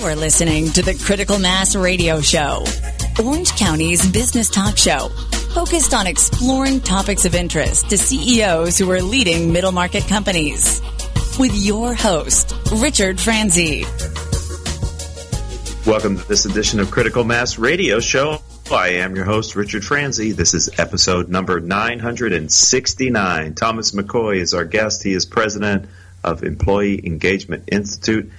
You are listening to the Critical Mass Radio Show, Orange County's business talk show, focused on exploring topics of interest to CEOs who are leading middle market companies. With your host, Richard Franzi. Welcome to this edition of Critical Mass Radio Show. I am your host, Richard Franzi. This is episode number 969. Thomas McCoy is our guest. He is president of Employee Engagement Institute.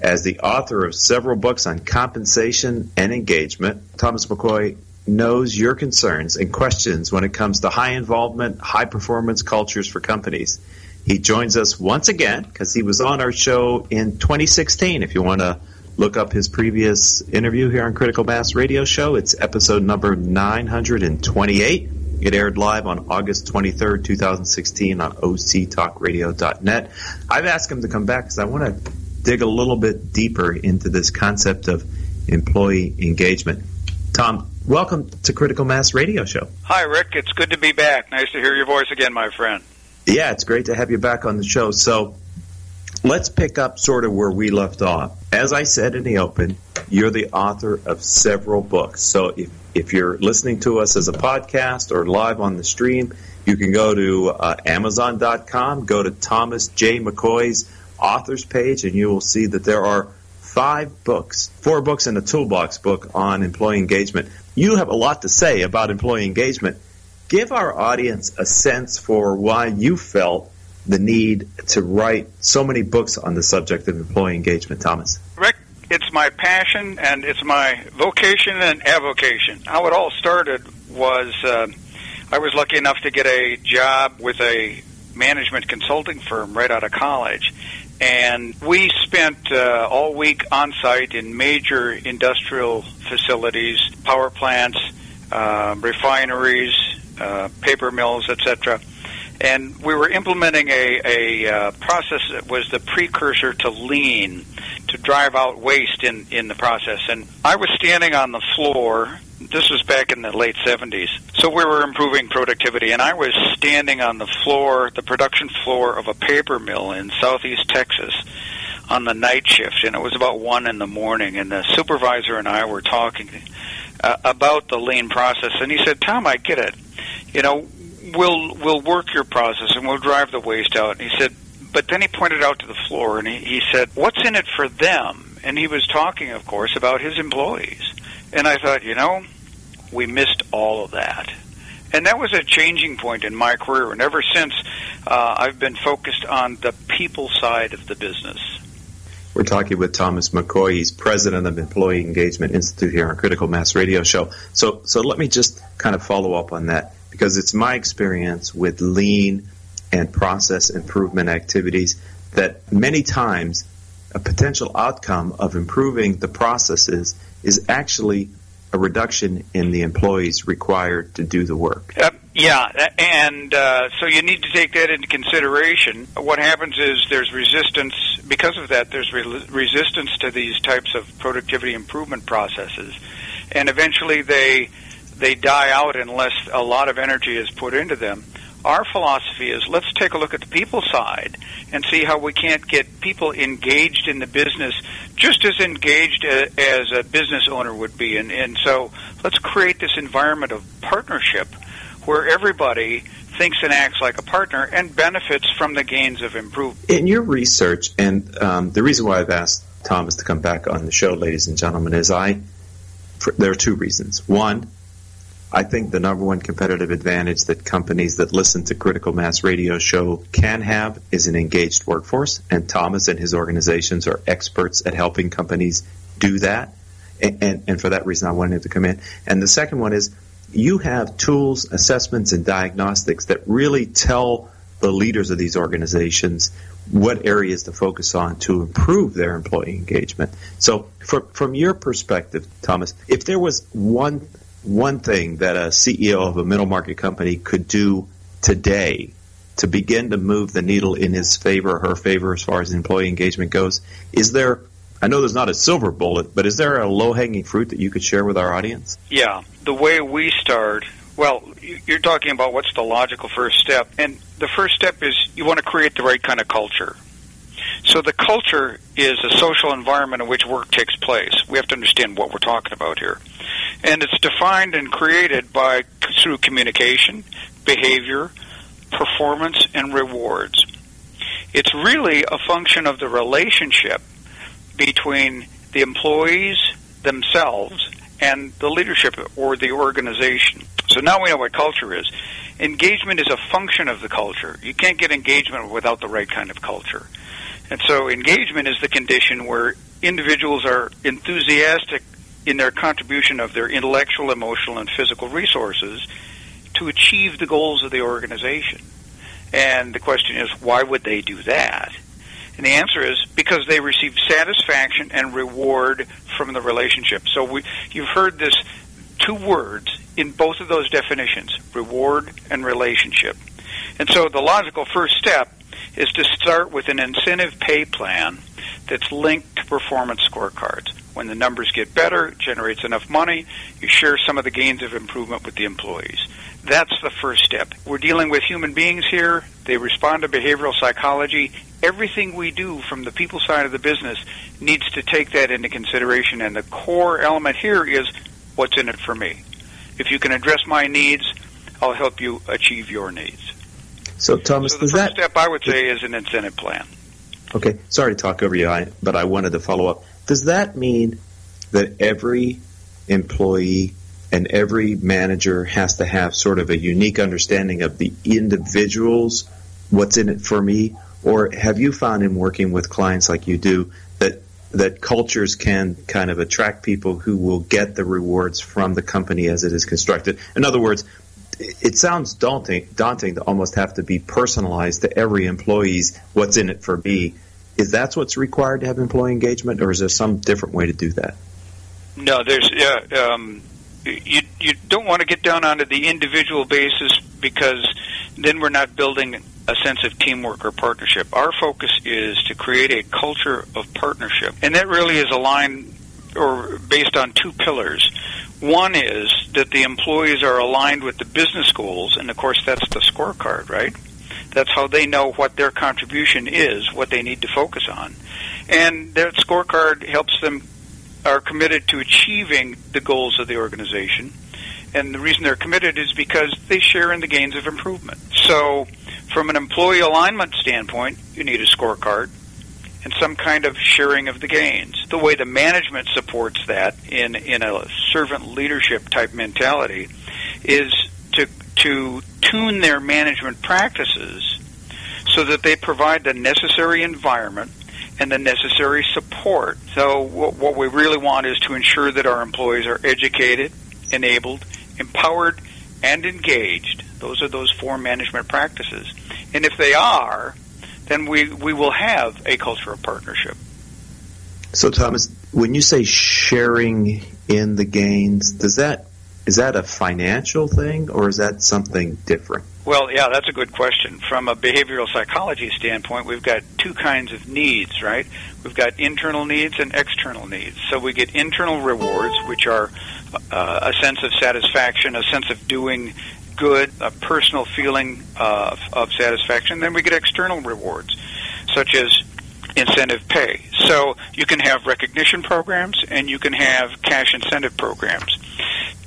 As the author of several books on compensation and engagement, Thomas McCoy knows your concerns and questions when it comes to high involvement, high performance cultures for companies. He joins us once again because he was on our show in 2016. If you want to look up his previous interview here on Critical Mass Radio Show, it's episode number 928. It aired live on August 23rd, 2016 on octalkradio.net. I've asked him to come back because I want to dig a little bit deeper into this concept of employee engagement. Tom, welcome to Critical Mass Radio Show. Hi, Rick. It's good to be back. Nice to hear your voice again, my friend. Yeah, it's great to have you back on the show. So let's pick up sort of where we left off. As I said in the open, you're the author of several books. So if, if you're listening to us as a podcast or live on the stream, you can go to uh, Amazon.com, go to Thomas J. McCoy's authors page, and you will see that there are five books, four books and a toolbox book on employee engagement. You have a lot to say about employee engagement. Give our audience a sense for why you felt the need to write so many books on the subject of employee engagement, Thomas. Rick, it's my passion and it's my vocation and avocation. How it all started was uh, I was lucky enough to get a job with a management consulting firm right out of college. And we spent uh, all week on site in major industrial facilities, power plants, uh, refineries, uh, paper mills, etc. And we were implementing a, a uh, process that was the precursor to lean to drive out waste in, in the process. And I was standing on the floor this was back in the late 70s. So we were improving productivity, and I was standing on the floor, the production floor of a paper mill in southeast Texas on the night shift, and it was about 1 in the morning, and the supervisor and I were talking uh, about the lean process, and he said, Tom, I get it. You know, we'll, we'll work your process, and we'll drive the waste out. And he said, but then he pointed out to the floor, and he, he said, what's in it for them? And he was talking, of course, about his employees. And I thought, you know, we missed all of that. And that was a changing point in my career. And ever since, uh, I've been focused on the people side of the business. We're talking with Thomas McCoy. He's president of Employee Engagement Institute here on Critical Mass Radio Show. So, so let me just kind of follow up on that because it's my experience with lean and process improvement activities that many times a potential outcome of improving the processes is actually a reduction in the employees required to do the work. Uh, yeah, and uh, so you need to take that into consideration. What happens is there's resistance because of that. There's re- resistance to these types of productivity improvement processes, and eventually they they die out unless a lot of energy is put into them our philosophy is let's take a look at the people side and see how we can't get people engaged in the business just as engaged as a business owner would be. And, and so let's create this environment of partnership where everybody thinks and acts like a partner and benefits from the gains of improvement. In your research, and um, the reason why I've asked Thomas to come back on the show, ladies and gentlemen, is I, there are two reasons. One, I think the number one competitive advantage that companies that listen to Critical Mass Radio Show can have is an engaged workforce, and Thomas and his organizations are experts at helping companies do that. And, and, and for that reason, I wanted him to come in. And the second one is you have tools, assessments, and diagnostics that really tell the leaders of these organizations what areas to focus on to improve their employee engagement. So, for, from your perspective, Thomas, if there was one one thing that a CEO of a middle market company could do today to begin to move the needle in his favor or her favor as far as employee engagement goes? Is there, I know there's not a silver bullet, but is there a low hanging fruit that you could share with our audience? Yeah. The way we start, well, you're talking about what's the logical first step. And the first step is you want to create the right kind of culture. So the culture is a social environment in which work takes place. We have to understand what we're talking about here. And it's defined and created by through communication, behavior, performance, and rewards. It's really a function of the relationship between the employees themselves and the leadership or the organization. So now we know what culture is. Engagement is a function of the culture. You can't get engagement without the right kind of culture. And so engagement is the condition where individuals are enthusiastic in their contribution of their intellectual, emotional, and physical resources to achieve the goals of the organization. And the question is, why would they do that? And the answer is because they receive satisfaction and reward from the relationship. So we, you've heard this two words in both of those definitions, reward and relationship. And so the logical first step is to start with an incentive pay plan that's linked to performance scorecards. When the numbers get better, it generates enough money, you share some of the gains of improvement with the employees. That's the first step. We're dealing with human beings here. They respond to behavioral psychology. Everything we do from the people side of the business needs to take that into consideration. And the core element here is what's in it for me. If you can address my needs, I'll help you achieve your needs. So, Thomas, so the first that, step I would say is an incentive plan. Okay, sorry to talk over you, but I wanted to follow up. Does that mean that every employee and every manager has to have sort of a unique understanding of the individuals, what's in it for me? Or have you found in working with clients like you do that that cultures can kind of attract people who will get the rewards from the company as it is constructed? In other words, it sounds daunting daunting to almost have to be personalized to every employee's what's in it for me. Is that what's required to have employee engagement, or is there some different way to do that? No, there's uh, um, you you don't want to get down onto the individual basis because then we're not building a sense of teamwork or partnership. Our focus is to create a culture of partnership, and that really is aligned or based on two pillars. One is that the employees are aligned with the business goals, and of course that's the scorecard, right? That's how they know what their contribution is, what they need to focus on. And that scorecard helps them are committed to achieving the goals of the organization. And the reason they're committed is because they share in the gains of improvement. So, from an employee alignment standpoint, you need a scorecard and some kind of sharing of the gains. The way the management supports that in, in a servant leadership type mentality is to, to tune their management practices so that they provide the necessary environment and the necessary support. So what, we really want is to ensure that our employees are educated, enabled, empowered, and engaged. Those are those four management practices. And if they are, then we, we will have a culture of partnership. So, Thomas, when you say sharing in the gains, does that is that a financial thing or is that something different? Well, yeah, that's a good question. From a behavioral psychology standpoint, we've got two kinds of needs, right? We've got internal needs and external needs. So we get internal rewards, which are uh, a sense of satisfaction, a sense of doing good, a personal feeling of, of satisfaction. Then we get external rewards, such as incentive pay. So you can have recognition programs and you can have cash incentive programs.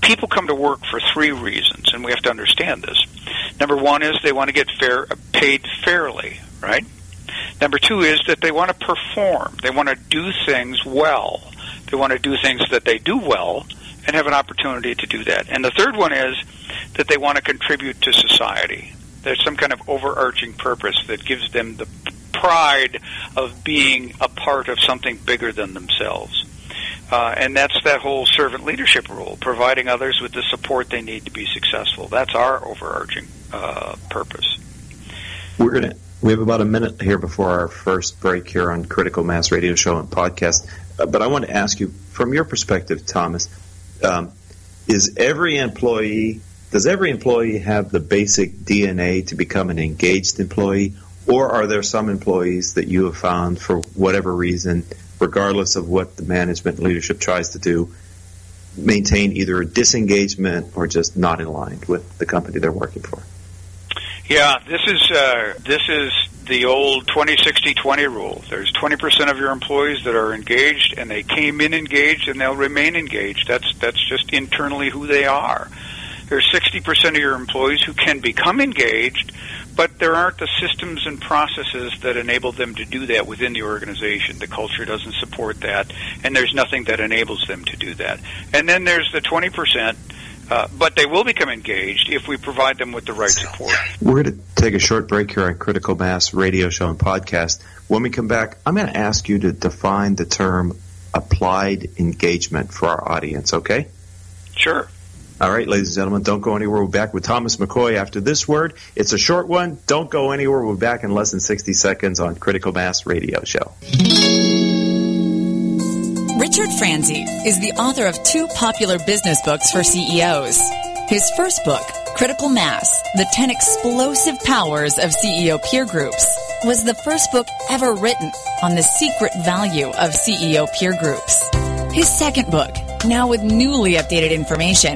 People come to work for three reasons, and we have to understand this. Number one is they want to get fair, paid fairly, right? Number two is that they want to perform. They want to do things well. They want to do things that they do well and have an opportunity to do that. And the third one is that they want to contribute to society. There's some kind of overarching purpose that gives them the pride of being a part of something bigger than themselves. Uh, and that's that whole servant leadership role, providing others with the support they need to be successful. That's our overarching uh, purpose. We're gonna. We have about a minute here before our first break here on Critical Mass Radio Show and Podcast. Uh, but I want to ask you, from your perspective, Thomas, um, is every employee does every employee have the basic DNA to become an engaged employee, or are there some employees that you have found, for whatever reason, regardless of what the management leadership tries to do, maintain either a disengagement or just not in line with the company they're working for? Yeah, this is uh, this is the old 20-60-20 rule. There's 20% of your employees that are engaged, and they came in engaged, and they'll remain engaged. That's that's just internally who they are. There's 60% of your employees who can become engaged, but there aren't the systems and processes that enable them to do that within the organization. The culture doesn't support that, and there's nothing that enables them to do that. And then there's the 20%. Uh, but they will become engaged if we provide them with the right support. We're going to take a short break here on Critical Mass Radio Show and Podcast. When we come back, I'm going to ask you to define the term applied engagement for our audience, okay? Sure. All right, ladies and gentlemen, don't go anywhere. We're back with Thomas McCoy after this word. It's a short one. Don't go anywhere. We're back in less than 60 seconds on Critical Mass Radio Show. Richard Franzi is the author of two popular business books for CEOs. His first book, Critical Mass, The 10 Explosive Powers of CEO Peer Groups, was the first book ever written on the secret value of CEO peer groups. His second book, now with newly updated information,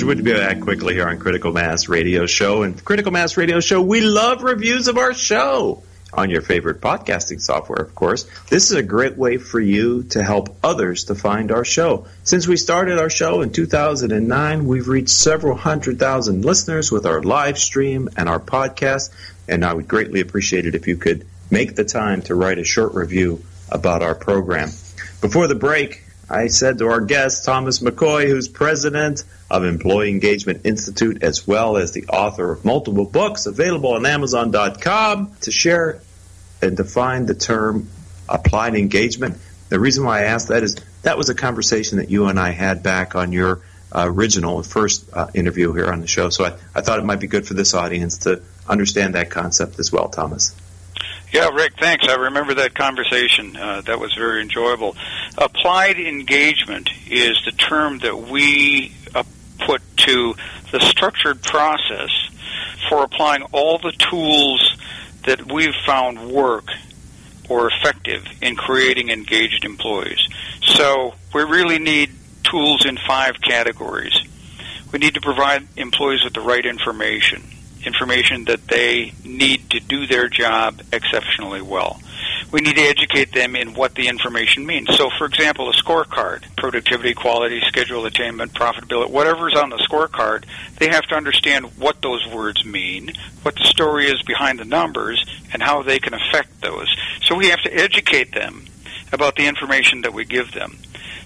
You we'd be back quickly here on Critical Mass Radio Show. And Critical Mass Radio Show, we love reviews of our show on your favorite podcasting software, of course. This is a great way for you to help others to find our show. Since we started our show in 2009, we've reached several hundred thousand listeners with our live stream and our podcast. And I would greatly appreciate it if you could make the time to write a short review about our program. Before the break, I said to our guest, Thomas McCoy, who's president of Employee Engagement Institute, as well as the author of multiple books available on Amazon.com, to share and define the term applied engagement. The reason why I asked that is that was a conversation that you and I had back on your uh, original first uh, interview here on the show. So I, I thought it might be good for this audience to understand that concept as well, Thomas. Yeah, Rick, thanks. I remember that conversation. Uh, that was very enjoyable. Applied engagement is the term that we uh, put to the structured process for applying all the tools that we've found work or effective in creating engaged employees. So we really need tools in five categories. We need to provide employees with the right information information that they need to do their job exceptionally well. We need to educate them in what the information means. So, for example, a scorecard, productivity, quality, schedule attainment, profitability, whatever's on the scorecard, they have to understand what those words mean, what the story is behind the numbers, and how they can affect those. So we have to educate them about the information that we give them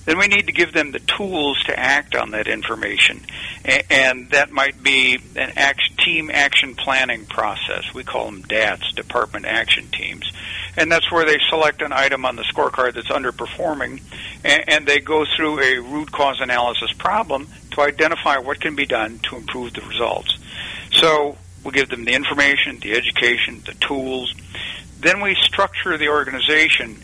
then we need to give them the tools to act on that information. And that might be an action, team action planning process. We call them DATs, Department Action Teams. And that's where they select an item on the scorecard that's underperforming and they go through a root cause analysis problem to identify what can be done to improve the results. So we give them the information, the education, the tools. Then we structure the organization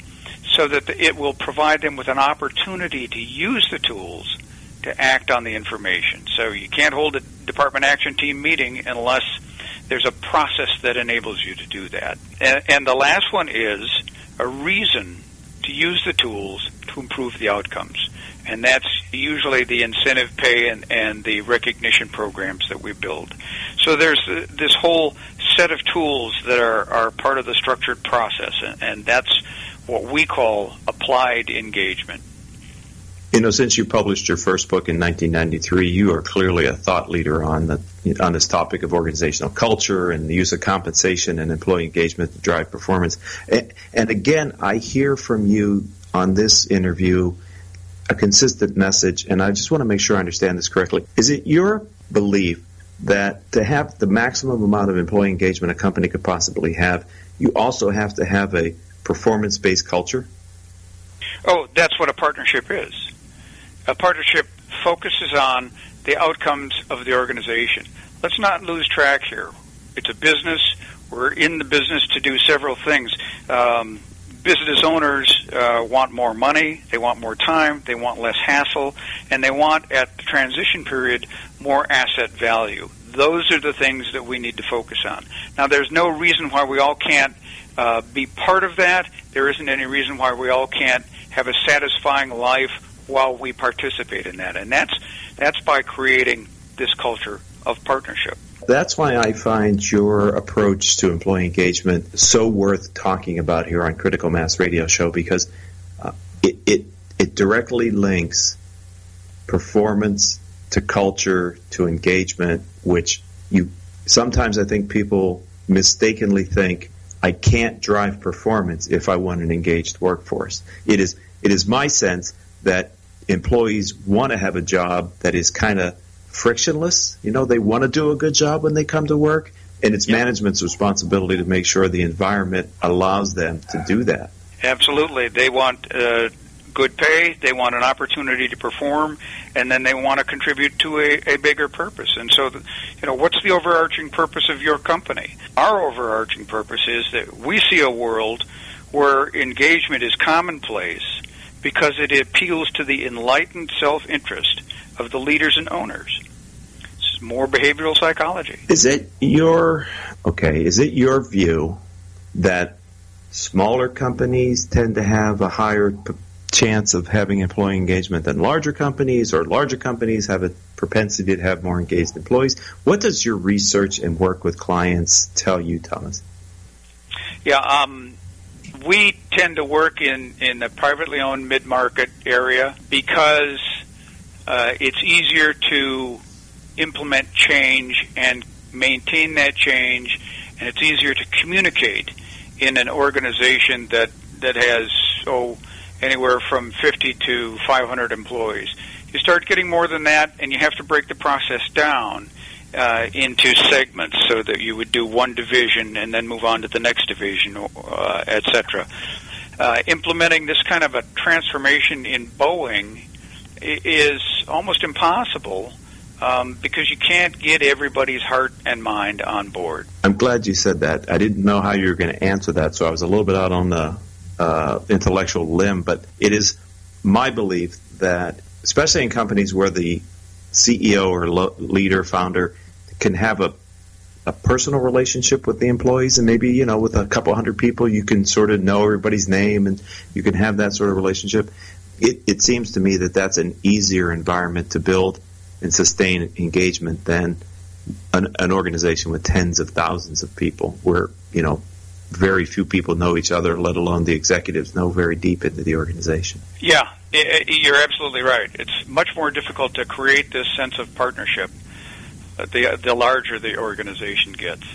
so that it will provide them with an opportunity to use the tools to act on the information. So you can't hold a department action team meeting unless there's a process that enables you to do that. And, and the last one is a reason to use the tools to improve the outcomes. And that's usually the incentive pay and, and the recognition programs that we build. So there's this whole set of tools that are, are part of the structured process, and, and that's what we call applied engagement. You know, since you published your first book in 1993, you are clearly a thought leader on the on this topic of organizational culture and the use of compensation and employee engagement to drive performance. And, and again, I hear from you on this interview a consistent message, and I just want to make sure I understand this correctly. Is it your belief that to have the maximum amount of employee engagement a company could possibly have, you also have to have a performance based culture? Oh, that's what a partnership is. A partnership focuses on the outcomes of the organization. Let's not lose track here. It's a business. We're in the business to do several things. Um, business owners uh, want more money, they want more time, they want less hassle, and they want at the transition period more asset value. Those are the things that we need to focus on. Now, there's no reason why we all can't uh, be part of that. There isn't any reason why we all can't have a satisfying life while we participate in that, and that's that's by creating this culture of partnership. That's why I find your approach to employee engagement so worth talking about here on Critical Mass Radio Show because uh, it, it it directly links performance to culture to engagement, which you sometimes I think people mistakenly think I can't drive performance if I want an engaged workforce. It is it is my sense that employees want to have a job that is kind of frictionless. You know, they want to do a good job when they come to work, and it's yep. management's responsibility to make sure the environment allows them to do that. Absolutely. They want uh, good pay, they want an opportunity to perform, and then they want to contribute to a, a bigger purpose. And so, the, you know, what's the overarching purpose of your company? Our overarching purpose is that we see a world where engagement is commonplace because it appeals to the enlightened self interest of the leaders and owners. It's more behavioral psychology. Is it your okay? Is it your view that smaller companies tend to have a higher p- chance of having employee engagement than larger companies, or larger companies have a propensity to have more engaged employees? What does your research and work with clients tell you, Thomas? Yeah, um, we tend to work in in the privately owned mid market area because uh, it's easier to implement change and maintain that change, and it's easier to communicate in an organization that that has oh anywhere from 50 to 500 employees. You start getting more than that, and you have to break the process down uh, into segments so that you would do one division and then move on to the next division, uh, etc. Uh, implementing this kind of a transformation in Boeing is almost impossible um, because you can't get everybody's heart and mind on board. I'm glad you said that. I didn't know how you were going to answer that, so I was a little bit out on the uh, intellectual limb. But it is my belief that, especially in companies where the CEO or lo- leader, founder can have a a personal relationship with the employees and maybe you know with a couple hundred people you can sort of know everybody's name and you can have that sort of relationship it, it seems to me that that's an easier environment to build and sustain engagement than an, an organization with tens of thousands of people where, you know, very few people know each other, let alone the executives know very deep into the organization. Yeah, you're absolutely right. It's much more difficult to create this sense of partnership the, the larger the organization gets.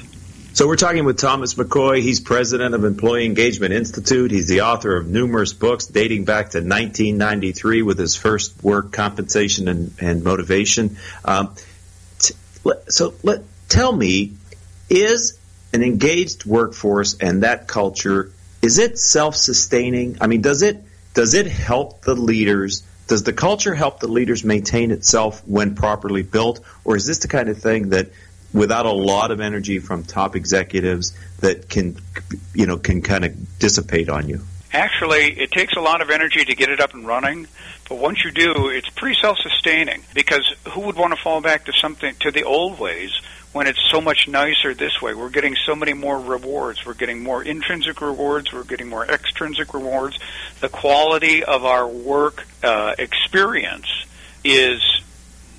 So we're talking with Thomas McCoy. He's president of Employee Engagement Institute. He's the author of numerous books dating back to 1993 with his first work, Compensation and, and Motivation. Um, t- so let, tell me, is an engaged workforce and that culture, is it self-sustaining? I mean, does it, does it help the leaders does the culture help the leaders maintain itself when properly built, or is this the kind of thing that without a lot of energy from top executives that can, you know, can kind of dissipate on you? Actually, it takes a lot of energy to get it up and running, but once you do, it's pretty self-sustaining because who would want to fall back to something to the old ways when it's so much nicer this way? We're getting so many more rewards. We're getting more intrinsic rewards. We're getting more extrinsic rewards. The quality of our work uh, experience is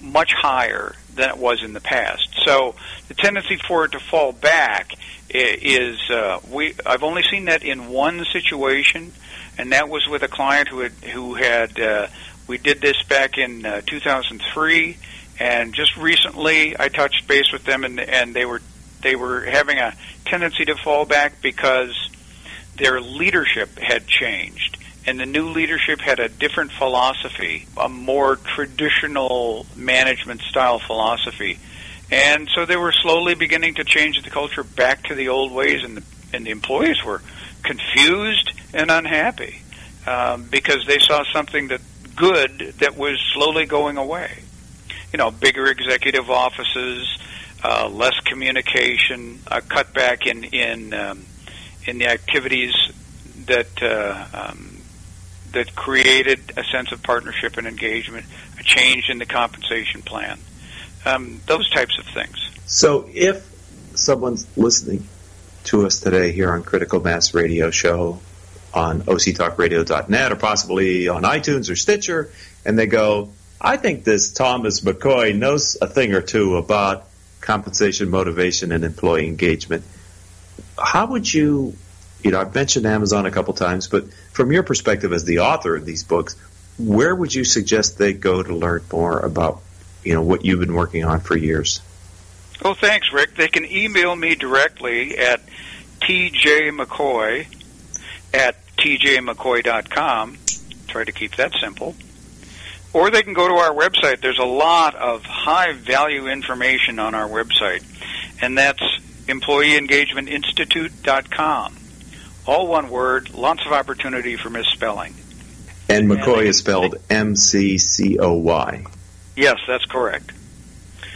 much higher than it was in the past. So the tendency for it to fall back is uh, we. I've only seen that in one situation, and that was with a client who had who had. Uh, we did this back in uh, 2003, and just recently I touched base with them, and and they were they were having a tendency to fall back because their leadership had changed and the new leadership had a different philosophy, a more traditional management style philosophy. And so they were slowly beginning to change the culture back to the old ways, and the, and the employees were confused and unhappy um, because they saw something that good that was slowly going away. You know, bigger executive offices, uh, less communication, a cutback in in um, in the activities that uh, um, that created a sense of partnership and engagement, a change in the compensation plan, um, those types of things. So, if someone's listening to us today here on Critical Mass Radio Show on octalkradio.net or possibly on iTunes or Stitcher, and they go, I think this Thomas McCoy knows a thing or two about compensation, motivation, and employee engagement. How would you, you know, I've mentioned Amazon a couple times, but from your perspective as the author of these books, where would you suggest they go to learn more about, you know, what you've been working on for years? Oh, thanks, Rick. They can email me directly at tjmccoy at tjmccoy.com. Try to keep that simple. Or they can go to our website. There's a lot of high value information on our website, and that's employeeengagementinstitute.com. All one word, lots of opportunity for misspelling. And McCoy is spelled M C C O Y. Yes, that's correct.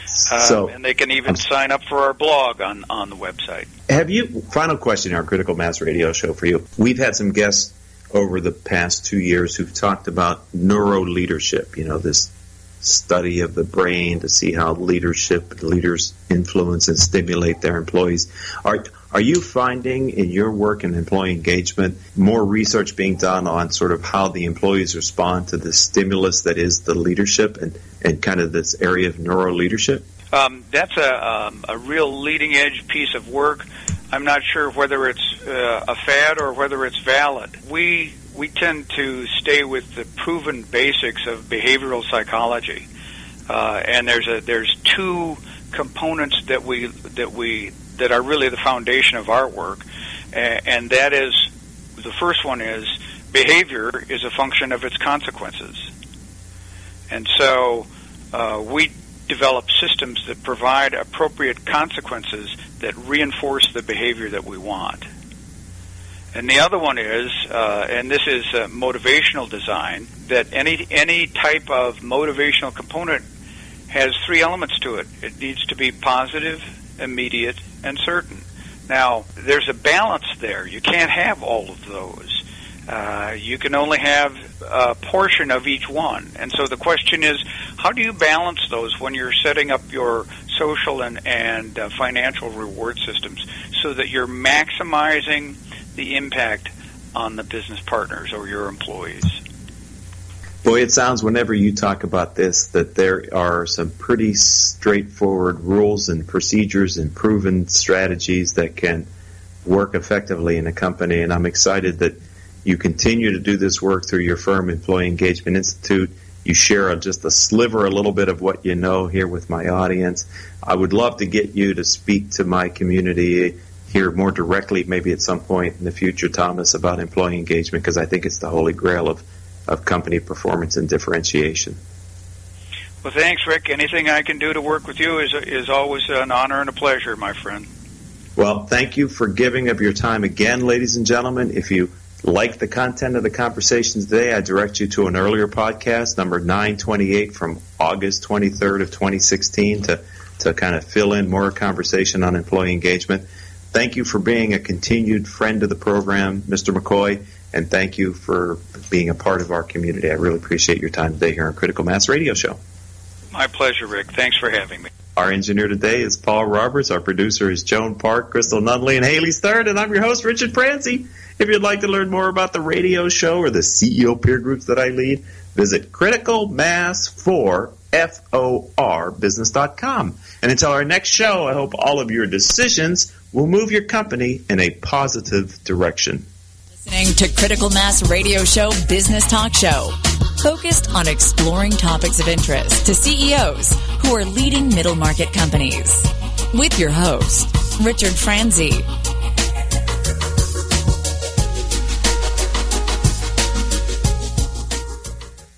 So, um, and they can even sign up for our blog on, on the website. Have you, final question, our Critical Mass radio show for you. We've had some guests over the past two years who've talked about neuro leadership, you know, this study of the brain to see how leadership leaders influence and stimulate their employees. Are are you finding in your work in employee engagement more research being done on sort of how the employees respond to the stimulus that is the leadership and, and kind of this area of neuro leadership? Um, that's a, um, a real leading edge piece of work. I'm not sure whether it's uh, a fad or whether it's valid. We we tend to stay with the proven basics of behavioral psychology, uh, and there's a there's two components that we that we that are really the foundation of our work, and that is the first one is behavior is a function of its consequences, and so uh, we develop systems that provide appropriate consequences that reinforce the behavior that we want. And the other one is, uh, and this is uh, motivational design, that any any type of motivational component has three elements to it. It needs to be positive, immediate, and certain. Now, there's a balance there. You can't have all of those. Uh, you can only have a portion of each one. And so the question is, how do you balance those when you're setting up your social and, and uh, financial reward systems so that you're maximizing the impact on the business partners or your employees? Boy, it sounds whenever you talk about this that there are some pretty straightforward rules and procedures and proven strategies that can work effectively in a company. And I'm excited that you continue to do this work through your firm, Employee Engagement Institute. You share just a sliver, a little bit of what you know here with my audience. I would love to get you to speak to my community here more directly, maybe at some point in the future, Thomas, about employee engagement, because I think it's the holy grail of of company performance and differentiation. Well, thanks, Rick. Anything I can do to work with you is is always an honor and a pleasure, my friend. Well, thank you for giving up your time again, ladies and gentlemen. If you like the content of the conversations today, I direct you to an earlier podcast, number 928 from August 23rd of 2016, to, to kind of fill in more conversation on employee engagement. Thank you for being a continued friend of the program, Mr. McCoy and thank you for being a part of our community. I really appreciate your time today here on Critical Mass Radio Show. My pleasure, Rick. Thanks for having me. Our engineer today is Paul Roberts. Our producer is Joan Park, Crystal Nunley, and Haley Stern. And I'm your host, Richard Franzi. If you'd like to learn more about the radio show or the CEO peer groups that I lead, visit criticalmass4 business.com. And until our next show, I hope all of your decisions will move your company in a positive direction. Listening to Critical Mass Radio Show Business Talk Show, focused on exploring topics of interest to CEOs who are leading middle market companies. With your host, Richard Franzi.